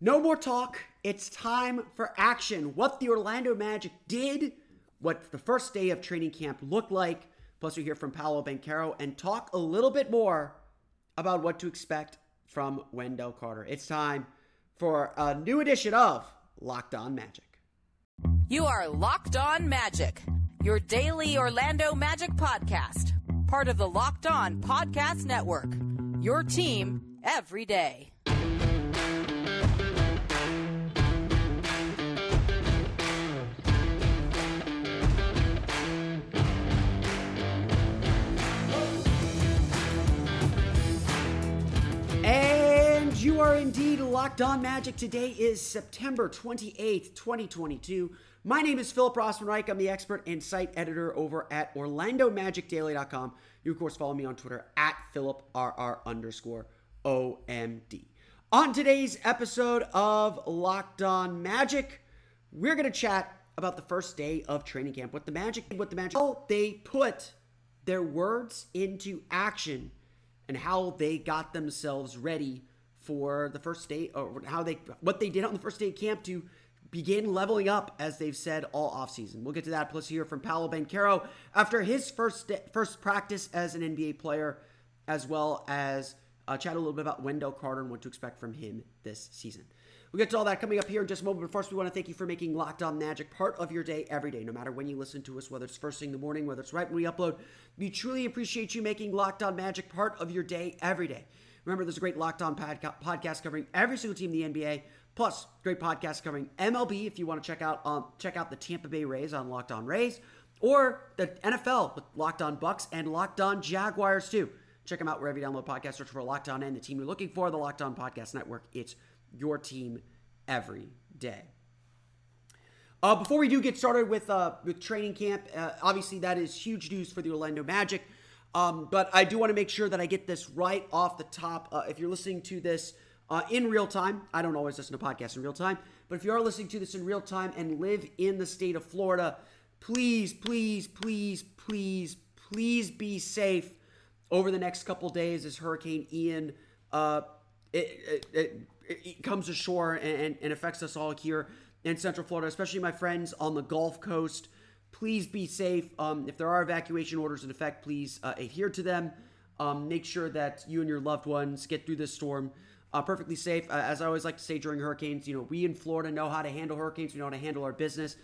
No more talk. It's time for action. What the Orlando Magic did, what the first day of training camp looked like Plus, we hear from Paolo Banchero and talk a little bit more about what to expect from Wendell Carter. It's time for a new edition of Locked On Magic. You are Locked On Magic, your daily Orlando Magic podcast, part of the Locked On Podcast Network. Your team every day. Indeed locked on magic. Today is September 28th, 2022. My name is Philip Rossman-Reich. I'm the expert and site editor over at OrlandoMagicDaily.com. You, of course, follow me on Twitter at PhilipRR underscore OMD. On today's episode of Locked On Magic, we're going to chat about the first day of training camp. What the Magic, what the Magic, how they put their words into action and how they got themselves ready for the first day or how they what they did on the first day of camp to begin leveling up as they've said all offseason. We'll get to that plus here from Paolo Banchero after his first day, first practice as an NBA player as well as uh, chat a little bit about Wendell Carter and what to expect from him this season. We'll get to all that coming up here in just a moment. But first, we want to thank you for making Locked On Magic part of your day every day, no matter when you listen to us, whether it's first thing in the morning, whether it's right when we upload. We truly appreciate you making Locked On Magic part of your day every day. Remember, there's a great Locked On podcast covering every single team in the NBA. Plus, great podcast covering MLB if you want to check out um, check out the Tampa Bay Rays on Locked On Rays, or the NFL with Locked On Bucs and Locked On Jaguars too. Check them out wherever you download podcasts. Search for Locked On and the team you're looking for. The Locked On Podcast Network. It's your team every day. Uh, before we do get started with uh, with training camp, uh, obviously that is huge news for the Orlando Magic. Um, but I do want to make sure that I get this right off the top. Uh, if you're listening to this uh, in real time, I don't always listen to podcasts in real time, but if you are listening to this in real time and live in the state of Florida, please, please, please, please, please be safe over the next couple days as Hurricane Ian uh, it, it, it, it, comes ashore and, and affects us all here in Central Florida, especially my friends on the Gulf Coast. Please be safe. Um, if there are evacuation orders in effect, please uh, adhere to them. Um, make sure that you and your loved ones get through this storm uh, perfectly safe. Uh, as I always like to say during hurricanes, you know, we in Florida know how to handle hurricanes. We know how to handle our business.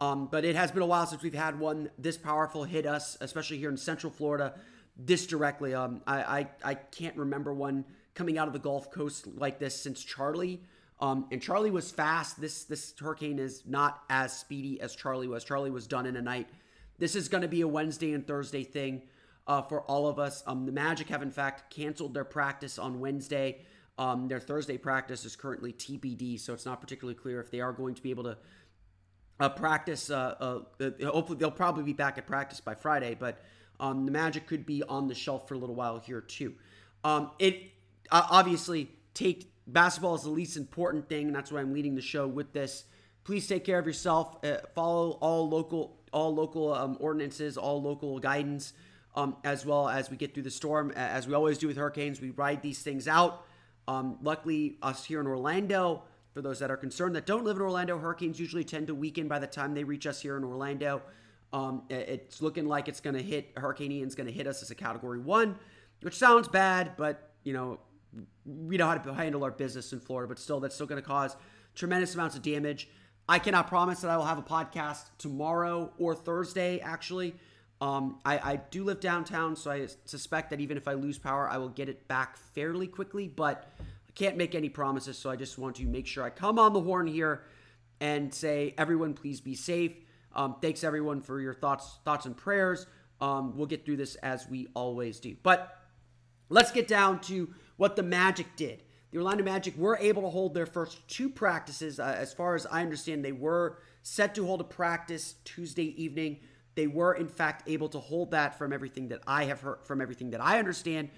Um, but it has been a while since we've had one this powerful hit us, especially here in Central Florida, this directly. Um, I, I, I can't remember one coming out of the Gulf Coast like this since Charley. Um, and Charley was fast. This this hurricane is not as speedy as Charley was. Charley was done in a night. This is going to be a Wednesday and Thursday thing uh, for all of us. Um, the Magic have in fact canceled their practice on Wednesday. Um, their Thursday practice is currently TBD, so it's not particularly clear if they are going to be able to uh, practice. Uh, uh, uh hopefully, they'll probably be back at practice by Friday, but um, the Magic could be on the shelf for a little while here too. Um, it obviously take basketball is the least important thing, and that's why I'm leading the show with this. Please take care of yourself. Uh, follow all local all local um, ordinances, all local guidance, um, as well as we get through the storm. As we always do with hurricanes, we ride these things out. Um, luckily, us here in Orlando, for those that are concerned that don't live in Orlando, hurricanes usually tend to weaken by the time they reach us here in Orlando. Um, it's looking like it's going to hit Hurricane Ian's going to hit us as a Category One, which sounds bad, but you know we know how to handle our business in Florida, but still, that's still going to cause tremendous amounts of damage. I cannot promise that I will have a podcast tomorrow or Thursday, actually. Um, I, I, do live downtown, so I suspect that even if I lose power, I will get it back fairly quickly, but I can't make any promises, so I just want to make sure I come on the horn here and say, everyone, please be safe. Um, thanks, everyone, for your thoughts, thoughts and prayers. Um, we'll get through this as we always do. But let's get down to what the Magic did. the Orlando Magic were able to hold their first two practices. Uh, as far as I understand, they were set to hold a practice Tuesday evening. They were, in fact, able to hold that from everything that I have heard, from everything that I understand.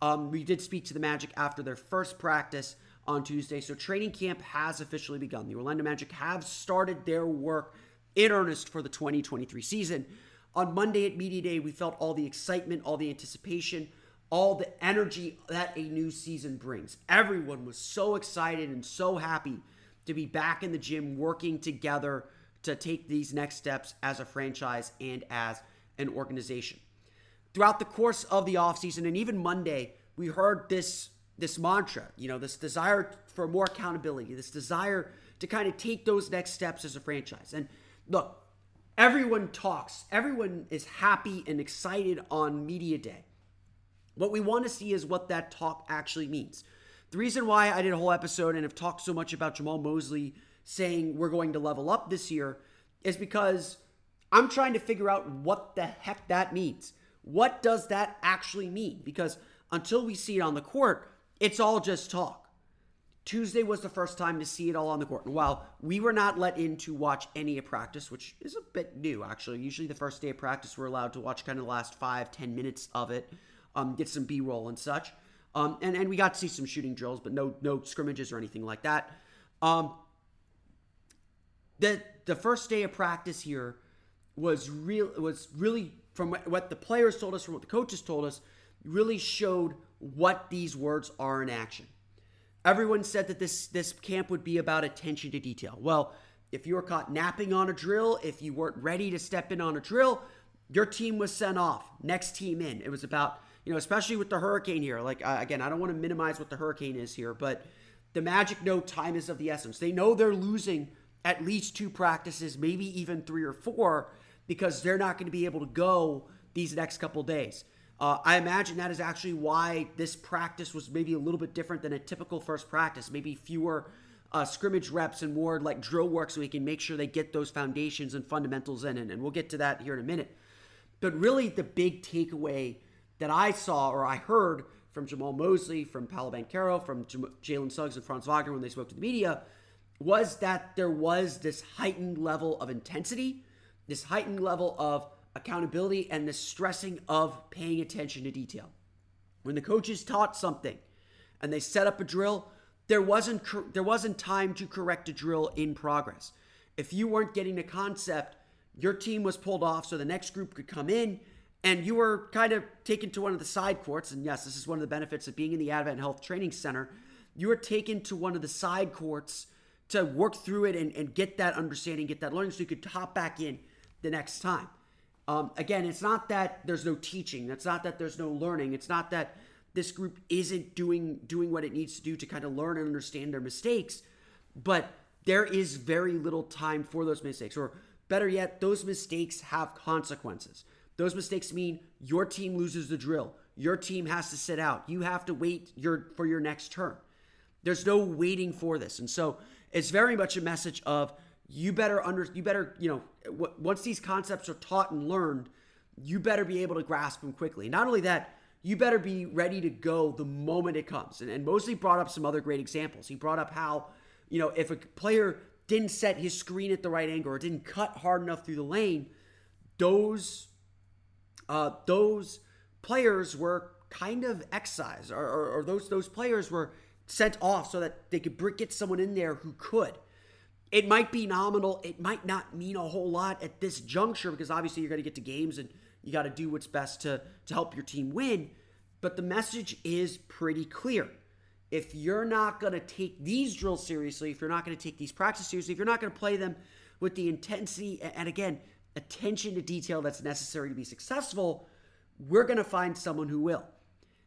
Um, we did speak to the Magic after their first practice on Tuesday. So training camp has officially begun. The Orlando Magic have started their work in earnest for the 2023 season. On Monday at Media Day, we felt all the excitement, all the anticipation, all the energy that a new season brings. Everyone was so excited and so happy to be back in the gym working together to take these next steps as a franchise and as an organization. Throughout the course of the offseason and even Monday, we heard this this mantra, you know, this desire for more accountability, this desire to kind of take those next steps as a franchise. And look, everyone talks, everyone is happy and excited on media day. What we want to see is what that talk actually means. The reason why I did a whole episode and have talked so much about Jamahl Mosley saying we're going to level up this year is because I'm trying to figure out what the heck that means. What does that actually mean? Because until we see it on the court, it's all just talk. Tuesday was the first time to see it all on the court. And while we were not let in to watch any of practice, which is a bit new actually, usually the first day of practice we're allowed to watch kind of the last five, ten minutes of it, um, get some B roll and such. Um, and, and we got to see some shooting drills, but no no scrimmages or anything like that. Um, the the first day of practice here was real was really from what the players told us, from what the coaches told us, really showed what these words are in action. Everyone said that this this camp would be about attention to detail. Well, if you were caught napping on a drill, if you weren't ready to step in on a drill, your team was sent off. Next team in. It was about you know, especially with the hurricane here. Like uh, again, I don't want to minimize what the hurricane is here, but the Magic know time is of the essence. They know they're losing at least two practices, maybe even three or four, because they're not going to be able to go these next couple days. Uh, I imagine that is actually why this practice was maybe a little bit different than a typical first practice. Maybe fewer uh, scrimmage reps and more like drill work so we can make sure they get those foundations and fundamentals in. And, and we'll get to that here in a minute. But really, the big takeaway that I saw or I heard from Jamahl Mosley, from Paolo Banchero, from Jalen Suggs and Franz Wagner when they spoke to the media was that there was this heightened level of intensity, this heightened level of accountability, and the stressing of paying attention to detail. When the coaches taught something and they set up a drill, there wasn't there wasn't time to correct a drill in progress. If you weren't getting the concept, your team was pulled off so the next group could come in and you were kind of taken to one of the side courts. And yes, this is one of the benefits of being in the Advent Health Training Center. You were taken to one of the side courts to work through it and, and get that understanding, get that learning so you could hop back in the next time. Um, again, it's not that there's no teaching. It's not that there's no learning. It's not that this group isn't doing doing what it needs to do to kind of learn and understand their mistakes, but there is very little time for those mistakes. Or better yet, those mistakes have consequences. Those mistakes mean your team loses the drill. Your team has to sit out. You have to wait your for your next turn. There's no waiting for this. And so it's very much a message of you better under you better you know once these concepts are taught and learned you better be able to grasp them quickly not only that you better be ready to go the moment it comes and, and Mosley brought up some other great examples he brought up how you know if a player didn't set his screen at the right angle or didn't cut hard enough through the lane those uh, those players were kind of excised or, or, or those those players were sent off so that they could get someone in there who could. It might be nominal. It might not mean a whole lot at this juncture because obviously you're going to get to games and you got to do what's best to, to help your team win. But the message is pretty clear. If you're not going to take these drills seriously, if you're not going to take these practices seriously, if you're not going to play them with the intensity and again, attention to detail that's necessary to be successful, we're going to find someone who will.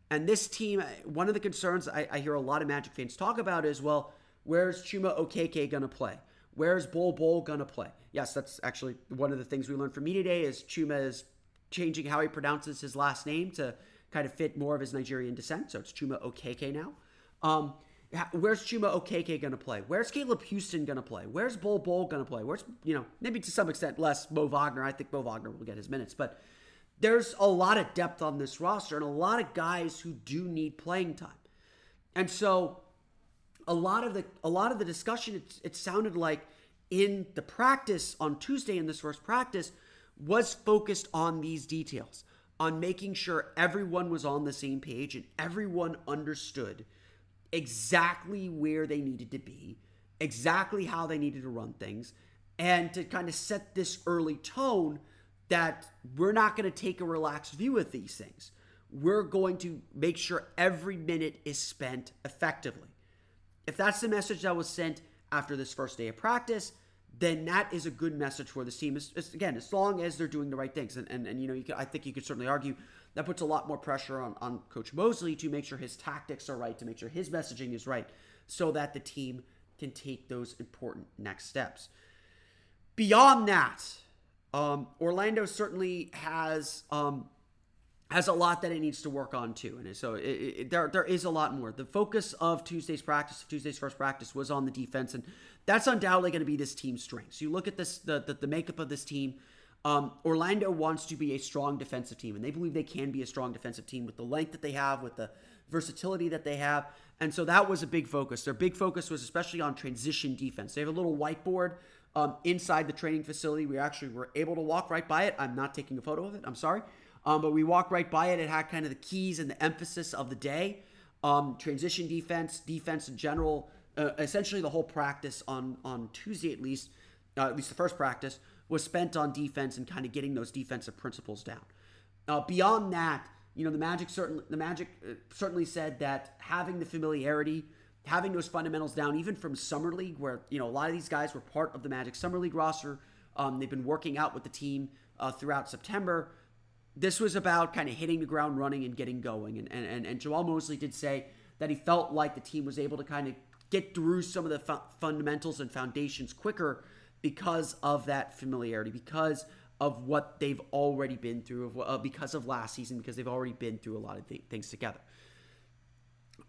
And this team, one of the concerns I, I hear a lot of Magic fans talk about is, well, where's Chuma Okeke going to play? Where's Bol Bol going to play? Yes, that's actually one of the things we learned from me today is Chuma is changing how he pronounces his last name to kind of fit more of his Nigerian descent. So it's Chuma Okeke now. Um, where's Chuma Okeke going to play? Where's Caleb Houstan going to play? Where's Bol Bol going to play? Where's, you know, maybe to some extent less Mo Wagner. I think Mo Wagner will get his minutes, but – there's a lot of depth on this roster and a lot of guys who do need playing time. And so a lot of the a lot of the discussion it, it sounded like in the practice on Tuesday in this first practice was focused on these details, on making sure everyone was on the same page and everyone understood exactly where they needed to be, exactly how they needed to run things, and to kind of set this early tone that we're not going to take a relaxed view of these things. We're going to make sure every minute is spent effectively. If that's the message that was sent after this first day of practice, then that is a good message for this team. It's, it's, again, as long as they're doing the right things, and and, and you know, you could, I think you could certainly argue that puts a lot more pressure on on Coach Mosley to make sure his tactics are right, to make sure his messaging is right, so that the team can take those important next steps. Beyond that, um, Orlando certainly has um, has a lot that it needs to work on too, and so it, it, there there is a lot more. The focus of Tuesday's practice, Tuesday's first practice, was on the defense, and that's undoubtedly going to be this team's strength. So you look at this the the, the makeup of this team. Um, Orlando wants to be a strong defensive team, and they believe they can be a strong defensive team with the length that they have, with the versatility that they have. And so that was a big focus. Their big focus was especially on transition defense. They have a little whiteboard um, inside the training facility. We actually were able to walk right by it. I'm not taking a photo of it. I'm sorry. Um, but we walked right by it. It had kind of the keys and the emphasis of the day. Um, transition defense, defense in general, uh, essentially the whole practice on on Tuesday at least, uh, at least the first practice was spent on defense and kind of getting those defensive principles down. Uh, beyond that, you know, the Magic certainly the Magic uh, certainly said that having the familiarity, having those fundamentals down, even from summer league, where you know a lot of these guys were part of the Magic summer league roster. Um, they've been working out with the team uh, throughout September. This was about kind of hitting the ground running and getting going. And and and Joel Mosley did say that he felt like the team was able to kind of get through some of the fu- fundamentals and foundations quicker because of that familiarity, because of what they've already been through, of, uh, because of last season, because they've already been through a lot of th- things together.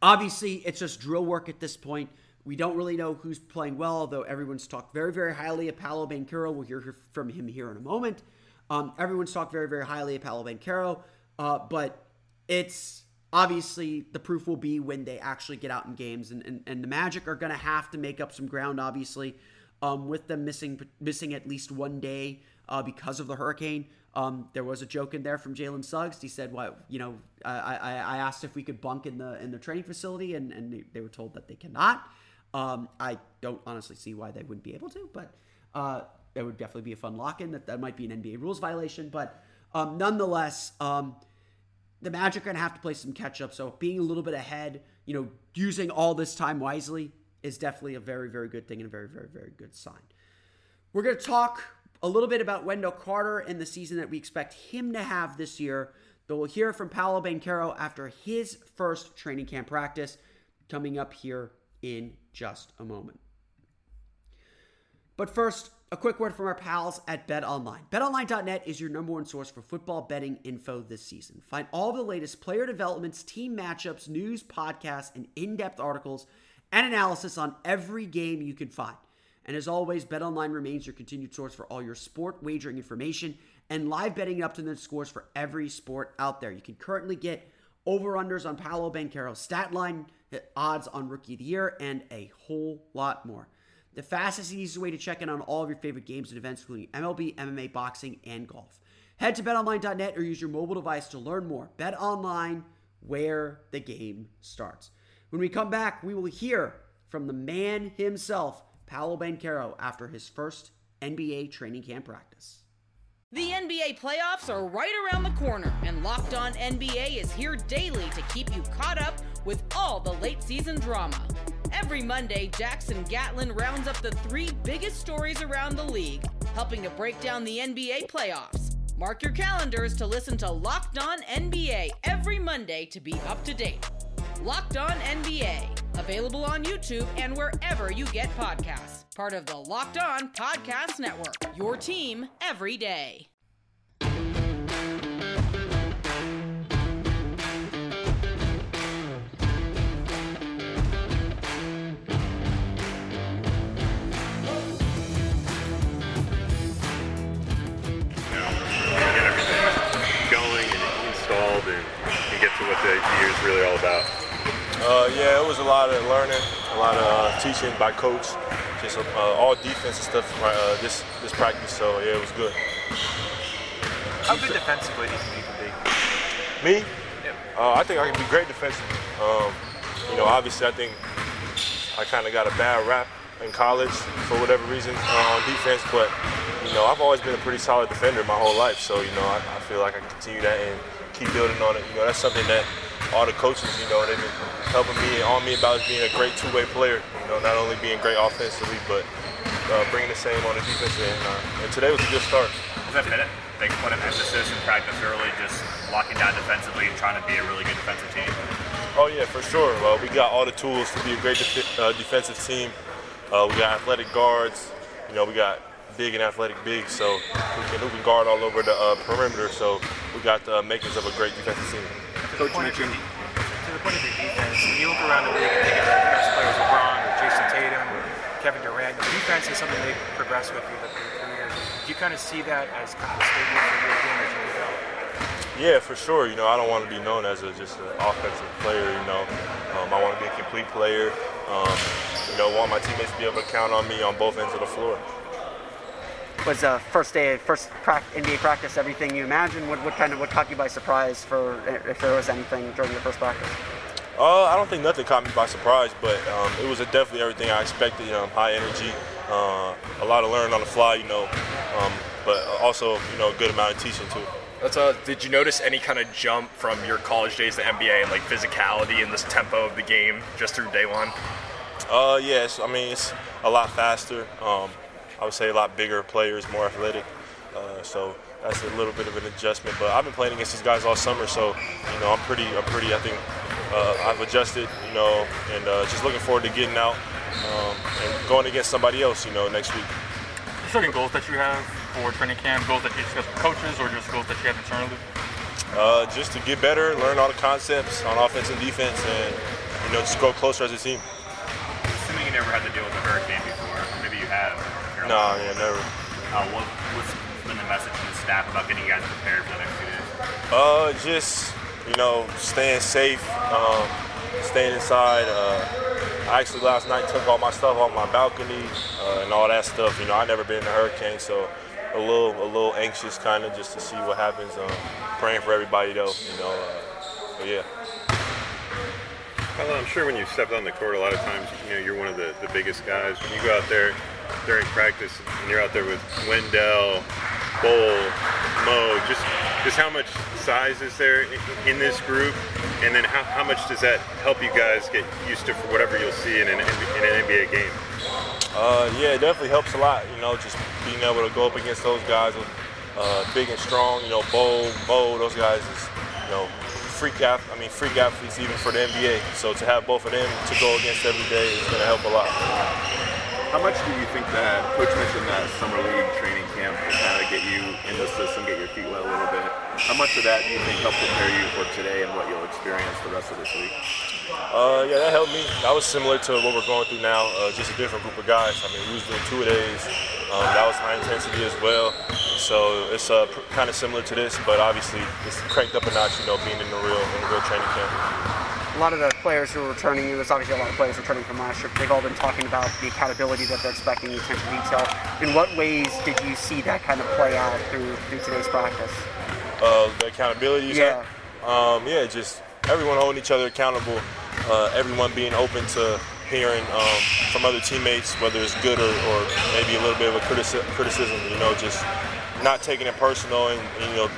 Obviously, it's just drill work at this point. We don't really know who's playing well, although everyone's talked very, very highly of Paolo Banchero. We'll hear from him here in a moment. Um, everyone's talked very, very highly of Paolo Banchero, uh, but it's obviously the proof will be when they actually get out in games, and, and, and the Magic are going to have to make up some ground, obviously, um, with them missing missing at least one day uh, because of the hurricane. Um, there was a joke in there from Jalen Suggs. He said, "What you know?" I, I, I, asked if we could bunk in the in the training facility, and, and they were told that they cannot. Um, I don't honestly see why they wouldn't be able to, but uh, it would definitely be a fun lock in. That that might be an NBA rules violation, but um, nonetheless, um, the Magic are going to have to play some catch up. So being a little bit ahead, you know, using all this time wisely is definitely a very very good thing and a very very very good sign. We're going to talk a little bit about Wendell Carter and the season that we expect him to have this year. Though we'll hear from Paolo Banchero after his first training camp practice coming up here in just a moment. But first, a quick word from our pals at BetOnline. BetOnline.net is your number one source for football betting info this season. Find all the latest player developments, team matchups, news, podcasts, and in depth articles and analysis on every game you can find. And as always, BetOnline remains your continued source for all your sport wagering information and live betting up to the scores for every sport out there. You can currently get over-unders on Paolo Banchero, stat line odds on Rookie of the Year, and a whole lot more. The fastest and easiest way to check in on all of your favorite games and events, including MLB, MMA, boxing, and golf. Head to betonline.net or use your mobile device to learn more. Bet online, where the game starts. When we come back, we will hear from the man himself, Paolo Banchero, after his first NBA training camp practice. The NBA playoffs are right around the corner, and Locked On NBA is here daily to keep you caught up with all the late season drama. Every Monday, Jackson Gatlin rounds up the three biggest stories around the league, helping to break down the NBA playoffs. Mark your calendars to listen to Locked On NBA every Monday to be up to date. Locked On NBA, available on YouTube and wherever you get podcasts. Part of the Locked On Podcast Network, your team every day. going and installed and, and get to what the year is really all about? Uh, yeah, it was a lot of learning. a lot of uh, teaching by coach, just uh, all and stuff uh, this this practice. So yeah, it was good. How good defensively do you think you can be? Me? Uh, I think I can be great defensively. Um, you know, obviously, I think I kind of got a bad rap in college for whatever reason uh, on defense, but you know, I've always been a pretty solid defender my whole life. So you know, I, I feel like I can continue that and keep building on it. You know, that's something that all the coaches, you know, they've been helping me and on me about being a great two-way player. You know, not only being great offensively, but uh, bringing the same on the defensive end. Uh, and today was a good start. Has that been a big point of emphasis in practice early, just locking down defensively and trying to be a really good defensive team? Oh yeah, for sure. Well, we got all the tools to be a great def- uh, defensive team. Uh, we got athletic guards. You know, we got big and athletic bigs, so we can, we can guard all over the uh, perimeter. So we got the makings of a great defensive team. Coach mentioned. To the point of your defense, when you look around the league and think of the best players, LeBron or Jayson Tatum or Kevin Durant, defense is something they've progressed with you their careers. Do you kind of see that as kind of a statement for your game as you move? Yeah, for sure. You know, I don't want to be known as a, just an offensive player. You know, um, I want to be a complete player. Um, you know, want my teammates to be able to count on me on both ends of the floor. Was a first day, first prac- NBA practice everything you imagined? What, what kind of what caught you by surprise for if there was anything during your first practice? Uh, I don't think nothing caught me by surprise, but um, it was definitely everything I expected. You know, high energy, uh, a lot of learning on the fly. You know, um, but also you know a good amount of teaching too. That's, uh, did you notice any kind of jump from your college days to NBA and like physicality and this tempo of the game just through day one? Uh, yes. I mean, it's a lot faster. Um, I would say a lot bigger players, more athletic. Uh, so that's a little bit of an adjustment. But I've been playing against these guys all summer, so you know I'm pretty, I'm pretty. I think uh, I've adjusted, you know, and uh, just looking forward to getting out um, and going against somebody else, you know, next week. certain goals that you have for training camp, goals that you discuss with coaches, or just goals that you have internally? Uh, just to get better, learn all the concepts on offense and defense, and you know, just grow closer as a team. Assuming you never had to deal with a hurricane before, maybe you have. You're No, yeah, never. Uh, what, what's been the message from the staff about getting you guys prepared for the next few days? Uh, just you know, staying safe, um, staying inside. Uh, I actually last night took all my stuff off my balcony uh, and all that stuff. You know, I've never been in a hurricane, so a little, a little anxious, kind of, just to see what happens. Um, praying for everybody though, you know. Uh, but yeah. Well, I'm sure when you step on the court, a lot of times, you know, you're one of the, the biggest guys. When you go out there during practice and you're out there with Wendell, Bol, Mo, just just how much size is there in, this group, and then how, how much does that help you guys get used to for whatever you'll see in an, in an NBA game? Uh, yeah, it definitely helps a lot. You know, just being able to go up against those guys, uh, big and strong. You know, Bo, Bo, those guys is, you know, freak ath- I mean, freak athletes even for the NBA. So to have both of them to go against every day is going to help a lot. How much do you think that Coach mentioned that summer league training camp will kind of get you in the system, get your feet wet a little bit? How much of that do you think helped prepare you for today and what you'll experience the rest of this week? Uh, yeah, that helped me. That was similar to what we're going through now, uh, just a different group of guys. I mean, we was doing two days. Um, that was high intensity as well. So it's uh, kind of similar to this, but obviously it's cranked up a notch, you know, being in the real, in the real training camp. A lot of the players who are returning, there's obviously a lot of players returning from last year. They've all been talking about the accountability that they're expecting, the attention to detail. In what ways did you see that kind of play out through through today's practice? uh, the accountability. Yeah. Um, yeah, just everyone holding each other accountable. Uh, everyone being open to hearing um, from other teammates, whether it's good or, or maybe a little bit of a critici- criticism. You know, just not taking it personal and, and, you know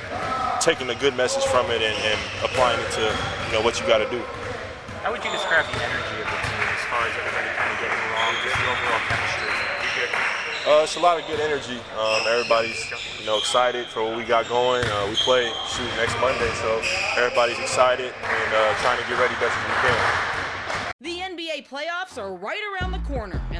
taking a good message from it and, and applying it to you know what you got to do. How would you describe the energy of the team as far as everybody kind of getting along, just the overall chemistry? Uh, it's a lot of good energy. Um, everybody's, you know, excited for what we got going. Uh, we play shoot next Monday, so everybody's excited and uh, trying to get ready best as we can. The NBA playoffs are right around the corner,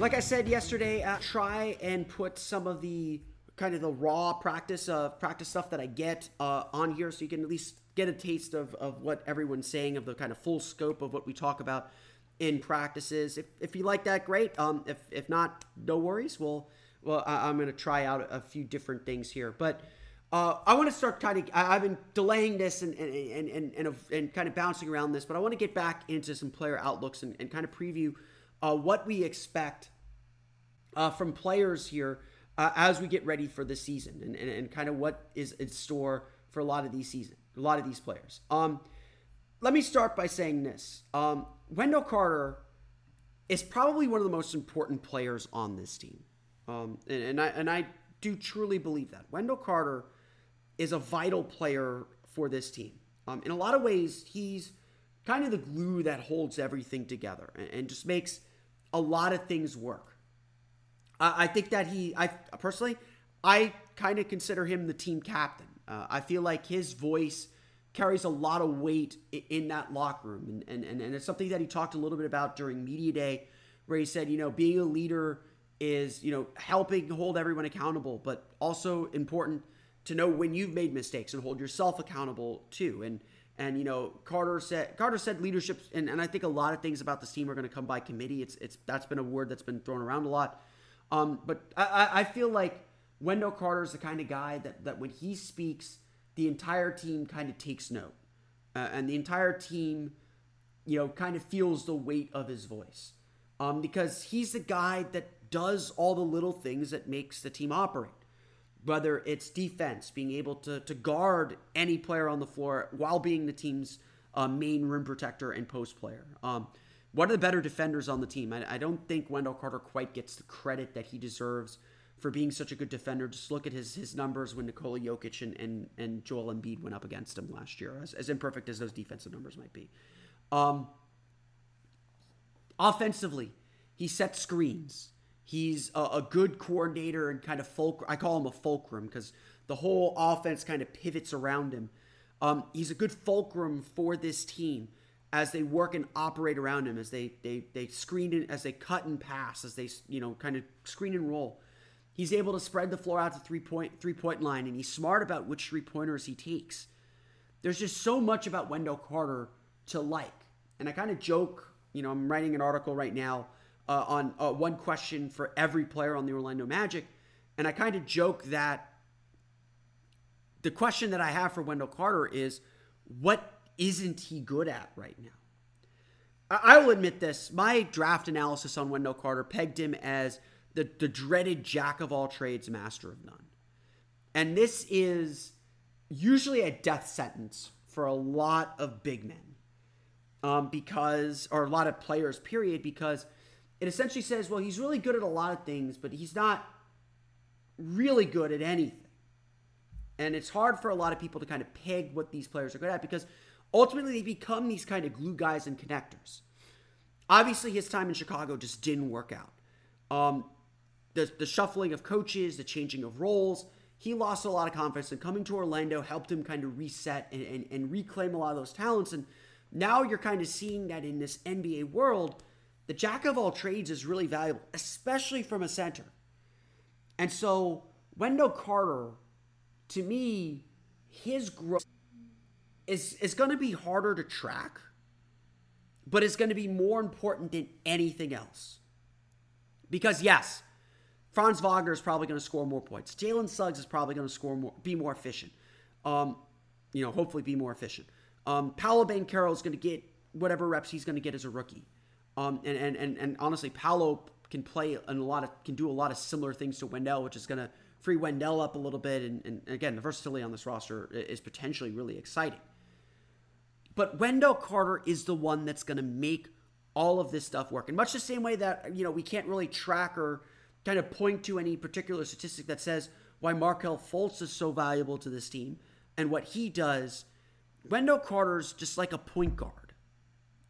Like I said yesterday, uh, try and put some of the kind of the raw practice of practice stuff that I get uh, on here, so you can at least get a taste of, of what everyone's saying of the kind of full scope of what we talk about in practices. If, if you like that, great. Um, if, if not, no worries. Well, well, I, am going to try out a few different things here, but uh, I want to start kind of. I, have been delaying this and and, and and and and kind of bouncing around this, but I want to get back into some player outlooks and, and kind of preview uh, what we expect uh, from players here uh, as we get ready for the season and, and, and kind of what is in store for a lot of these season, a lot of these players. Um, let me start by saying this: um, Wendell Carter is probably one of the most important players on this team, um, and, and I and I do truly believe that Wendell Carter is a vital player for this team. Um, in a lot of ways, he's kind of the glue that holds everything together and, and just makes a lot of things work. I, think that he, I personally, I kind of consider him the team captain. Uh, I feel like his voice carries a lot of weight in, in that locker room. And, and, and it's something that he talked a little bit about during Media Day, where he said, you know, being a leader is, you know, helping hold everyone accountable, but also important to know when you've made mistakes and hold yourself accountable too. And and you know, Carter said Carter said leadership, and, and I think a lot of things about this team are going to come by committee. It's it's that's been a word that's been thrown around a lot. Um, but I, I feel like Wendell Carter is the kind of guy that that when he speaks, the entire team kind of takes note, uh, and the entire team, you know, kind of feels the weight of his voice, um, because he's the guy that does all the little things that makes the team operate. Whether it's defense, being able to, to guard any player on the floor while being the team's uh, main rim protector and post player. Um, one of the better defenders on the team. I, I, don't think Wendell Carter quite gets the credit that he deserves for being such a good defender. Just look at his his numbers when Nikola Jokic and, and, and Joel Embiid went up against him last year, as, as imperfect as those defensive numbers might be. Um, offensively, he sets screens. He's a, a good coordinator and kind of fulcrum. I call him a fulcrum because the whole offense kind of pivots around him. Um, he's a good fulcrum for this team as they work and operate around him, as they they they screen and as they cut and pass, as they you know kind of screen and roll. He's able to spread the floor out to three point three point line, and he's smart about which three pointers he takes. There's just so much about Wendell Carter to like, and I kind of joke. You know, I'm writing an article right now uh, on uh, one question for every player on the Orlando Magic. And I kind of joke that the question that I have for Wendell Carter is what isn't he good at right now? I, will admit this. My draft analysis on Wendell Carter pegged him as the, the dreaded jack of all trades, master of none. And this is usually a death sentence for a lot of big men um, because, or a lot of players, period, because – it essentially says, well, he's really good at a lot of things, but he's not really good at anything. And it's hard for a lot of people to kind of peg what these players are good at because ultimately they become these kind of glue guys and connectors. Obviously, his time in Chicago just didn't work out. Um, the, the shuffling of coaches, the changing of roles, he lost a lot of confidence. And coming to Orlando helped him kind of reset and, and, and reclaim a lot of those talents. And now you're kind of seeing that in this NBA world the jack of all trades is really valuable, especially from a center. And so Wendell Carter, to me, his growth is, is going to be harder to track, but it's going to be more important than anything else. Because yes, Franz Wagner is probably going to score more points. Jalen Suggs is probably going to score more, be more efficient. Um, you know, hopefully be more efficient. Um, Paolo Banchero is going to get whatever reps he's going to get as a rookie. Um, and, and, and, and honestly, Paolo can play a lot of can do a lot of similar things to Wendell, which is going to free Wendell up a little bit. And, and again, the versatility on this roster is potentially really exciting. But Wendell Carter is the one that's going to make all of this stuff work. In much the same way that you know we can't really track or kind of point to any particular statistic that says why Markelle Fultz is so valuable to this team and what he does. Wendell Carter's just like a point guard.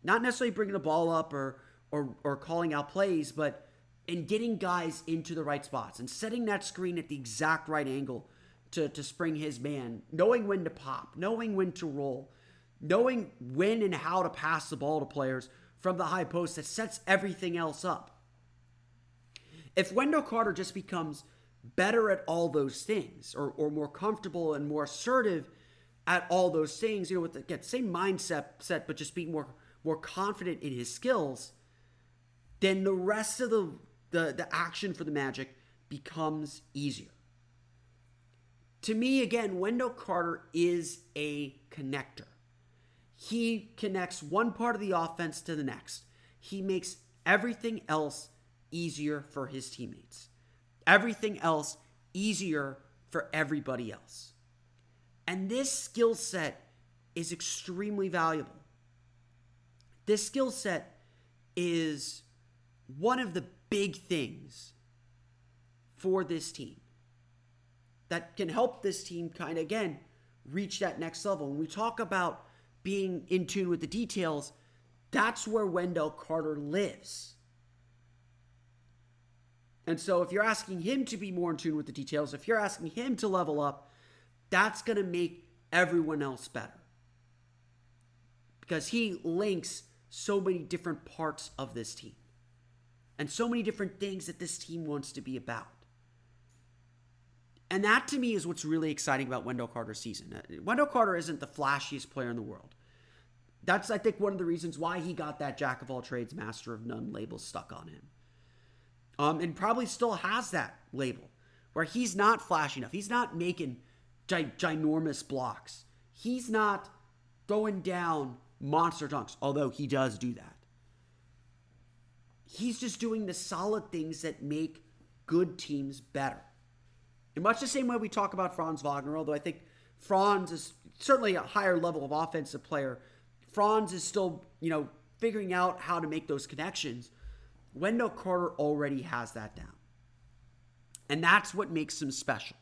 Not necessarily bringing the ball up or or or calling out plays, but in getting guys into the right spots and setting that screen at the exact right angle to, to spring his man, knowing when to pop, knowing when to roll, knowing when and how to pass the ball to players from the high post that sets everything else up. If Wendell Carter just becomes better at all those things or, or more comfortable and more assertive at all those things, you know, with the again, same mindset set, but just being more more confident in his skills, then the rest of the the, the action for the Magic becomes easier. To me, again, Wendell Carter is a connector. He connects one part of the offense to the next. He makes everything else easier for his teammates, everything else easier for everybody else. And this skill set is extremely valuable. This skill set is one of the big things for this team that can help this team kind of again reach that next level. When we talk about being in tune with the details, that's where Wendell Carter lives. And so if you're asking him to be more in tune with the details, if you're asking him to level up, that's going to make everyone else better. Because he links so many different parts of this team and so many different things that this team wants to be about. And that to me is what's really exciting about Wendell Carter's season. Uh, Wendell Carter isn't the flashiest player in the world. That's, I think, one of the reasons why he got that Jack of all trades, master of none label stuck on him. Um, and probably still has that label where he's not flashy enough. He's not making gi- ginormous blocks. He's not throwing down monster dunks, although he does do that. He's just doing the solid things that make good teams better. In much the same way we talk about Franz Wagner, although I think Franz is certainly a higher level of offensive player. Franz is still, you know, figuring out how to make those connections. Wendell Carter already has that down. And that's what makes him special.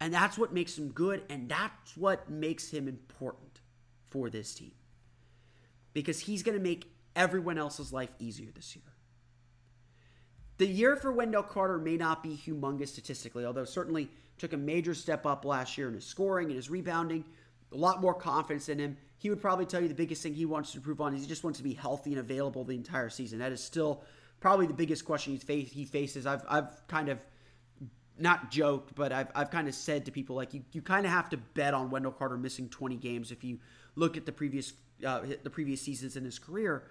And that's what makes him good. And that's what makes him important for this team. Because he's going to make everyone else's life easier this year. The year for Wendell Carter may not be humongous statistically, although certainly took a major step up last year in his scoring and his rebounding. A lot more confidence in him. He would probably tell you the biggest thing he wants to improve on is he just wants to be healthy and available the entire season. That is still probably the biggest question he's face, he faces. I've, I've kind of not joked, but I've, I've kind of said to people like you, you kind of have to bet on Wendell Carter missing 20 games if you look at the previous uh, the previous seasons in his career.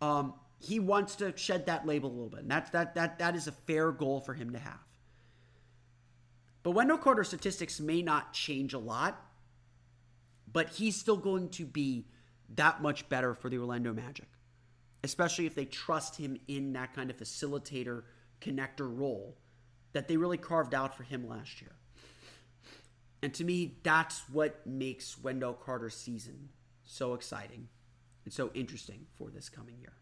Um, he wants to shed that label a little bit. And that's that that that is a fair goal for him to have. But Wendell Carter statistics may not change a lot, but he's still going to be that much better for the Orlando Magic, especially if they trust him in that kind of facilitator connector role that they really carved out for him last year. And to me, that's what makes Wendell Carter's season so exciting and so interesting for this coming year.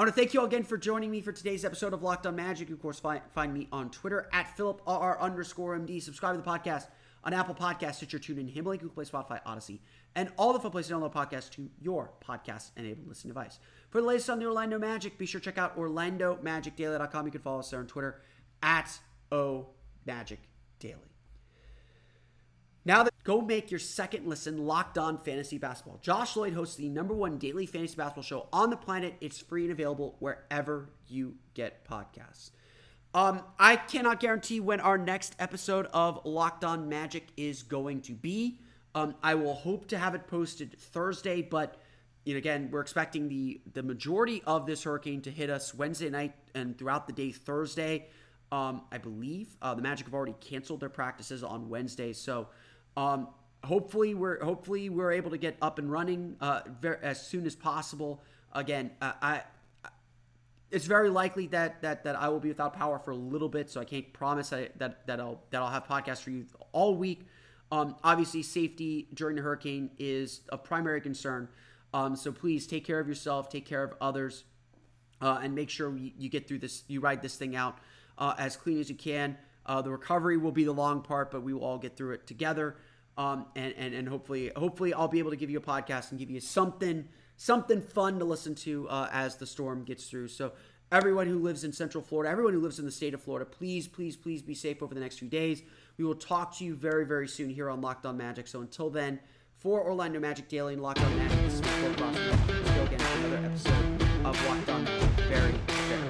I want to thank you all again for joining me for today's episode of Locked On Magic. Of course, find, find me on Twitter at PhilipRR underscore MD. Subscribe to the podcast on Apple Podcasts, Stitcher, TuneIn, Himalaya, Google Play, Spotify, Audacy, and all the fun places to download podcasts to your podcast-enabled listening device. For the latest on the Orlando Magic, be sure to check out OrlandoMagicDaily.com. You can follow us there on Twitter at OMagicDaily. Now that go make your second listen locked on fantasy basketball. Josh Lloyd hosts the number one daily fantasy basketball show on the planet. It's free and available wherever you get podcasts. Um, I cannot guarantee when our next episode of Locked On Magic is going to be. Um, I will hope to have it posted Thursday, but you know, again, we're expecting the the majority of this hurricane to hit us Wednesday night and throughout the day Thursday. Um, I believe uh, the Magic have already canceled their practices on Wednesday, so um, hopefully we're hopefully we're able to get up and running uh, as soon as possible. Again, uh, I it's very likely that that that I will be without power for a little bit, so I can't promise I, that that I'll that I'll have podcasts for you all week. Um, obviously, safety during the hurricane is a primary concern. Um, so please take care of yourself, take care of others, uh, and make sure you, you, get through this. You ride this thing out uh, as clean as you can. Uh, the recovery will be the long part, but we will all get through it together. Um, and, and and hopefully, hopefully, I'll be able to give you a podcast and give you something something fun to listen to uh, as the storm gets through. So everyone who lives in Central Florida, everyone who lives in the state of Florida, please, please, please be safe over the next few days. We will talk to you very, very soon here on Locked On Magic. So until then, for Orlando Magic Daily and Locked On Magic, this is go again for another episode of Locked On Magic very, very,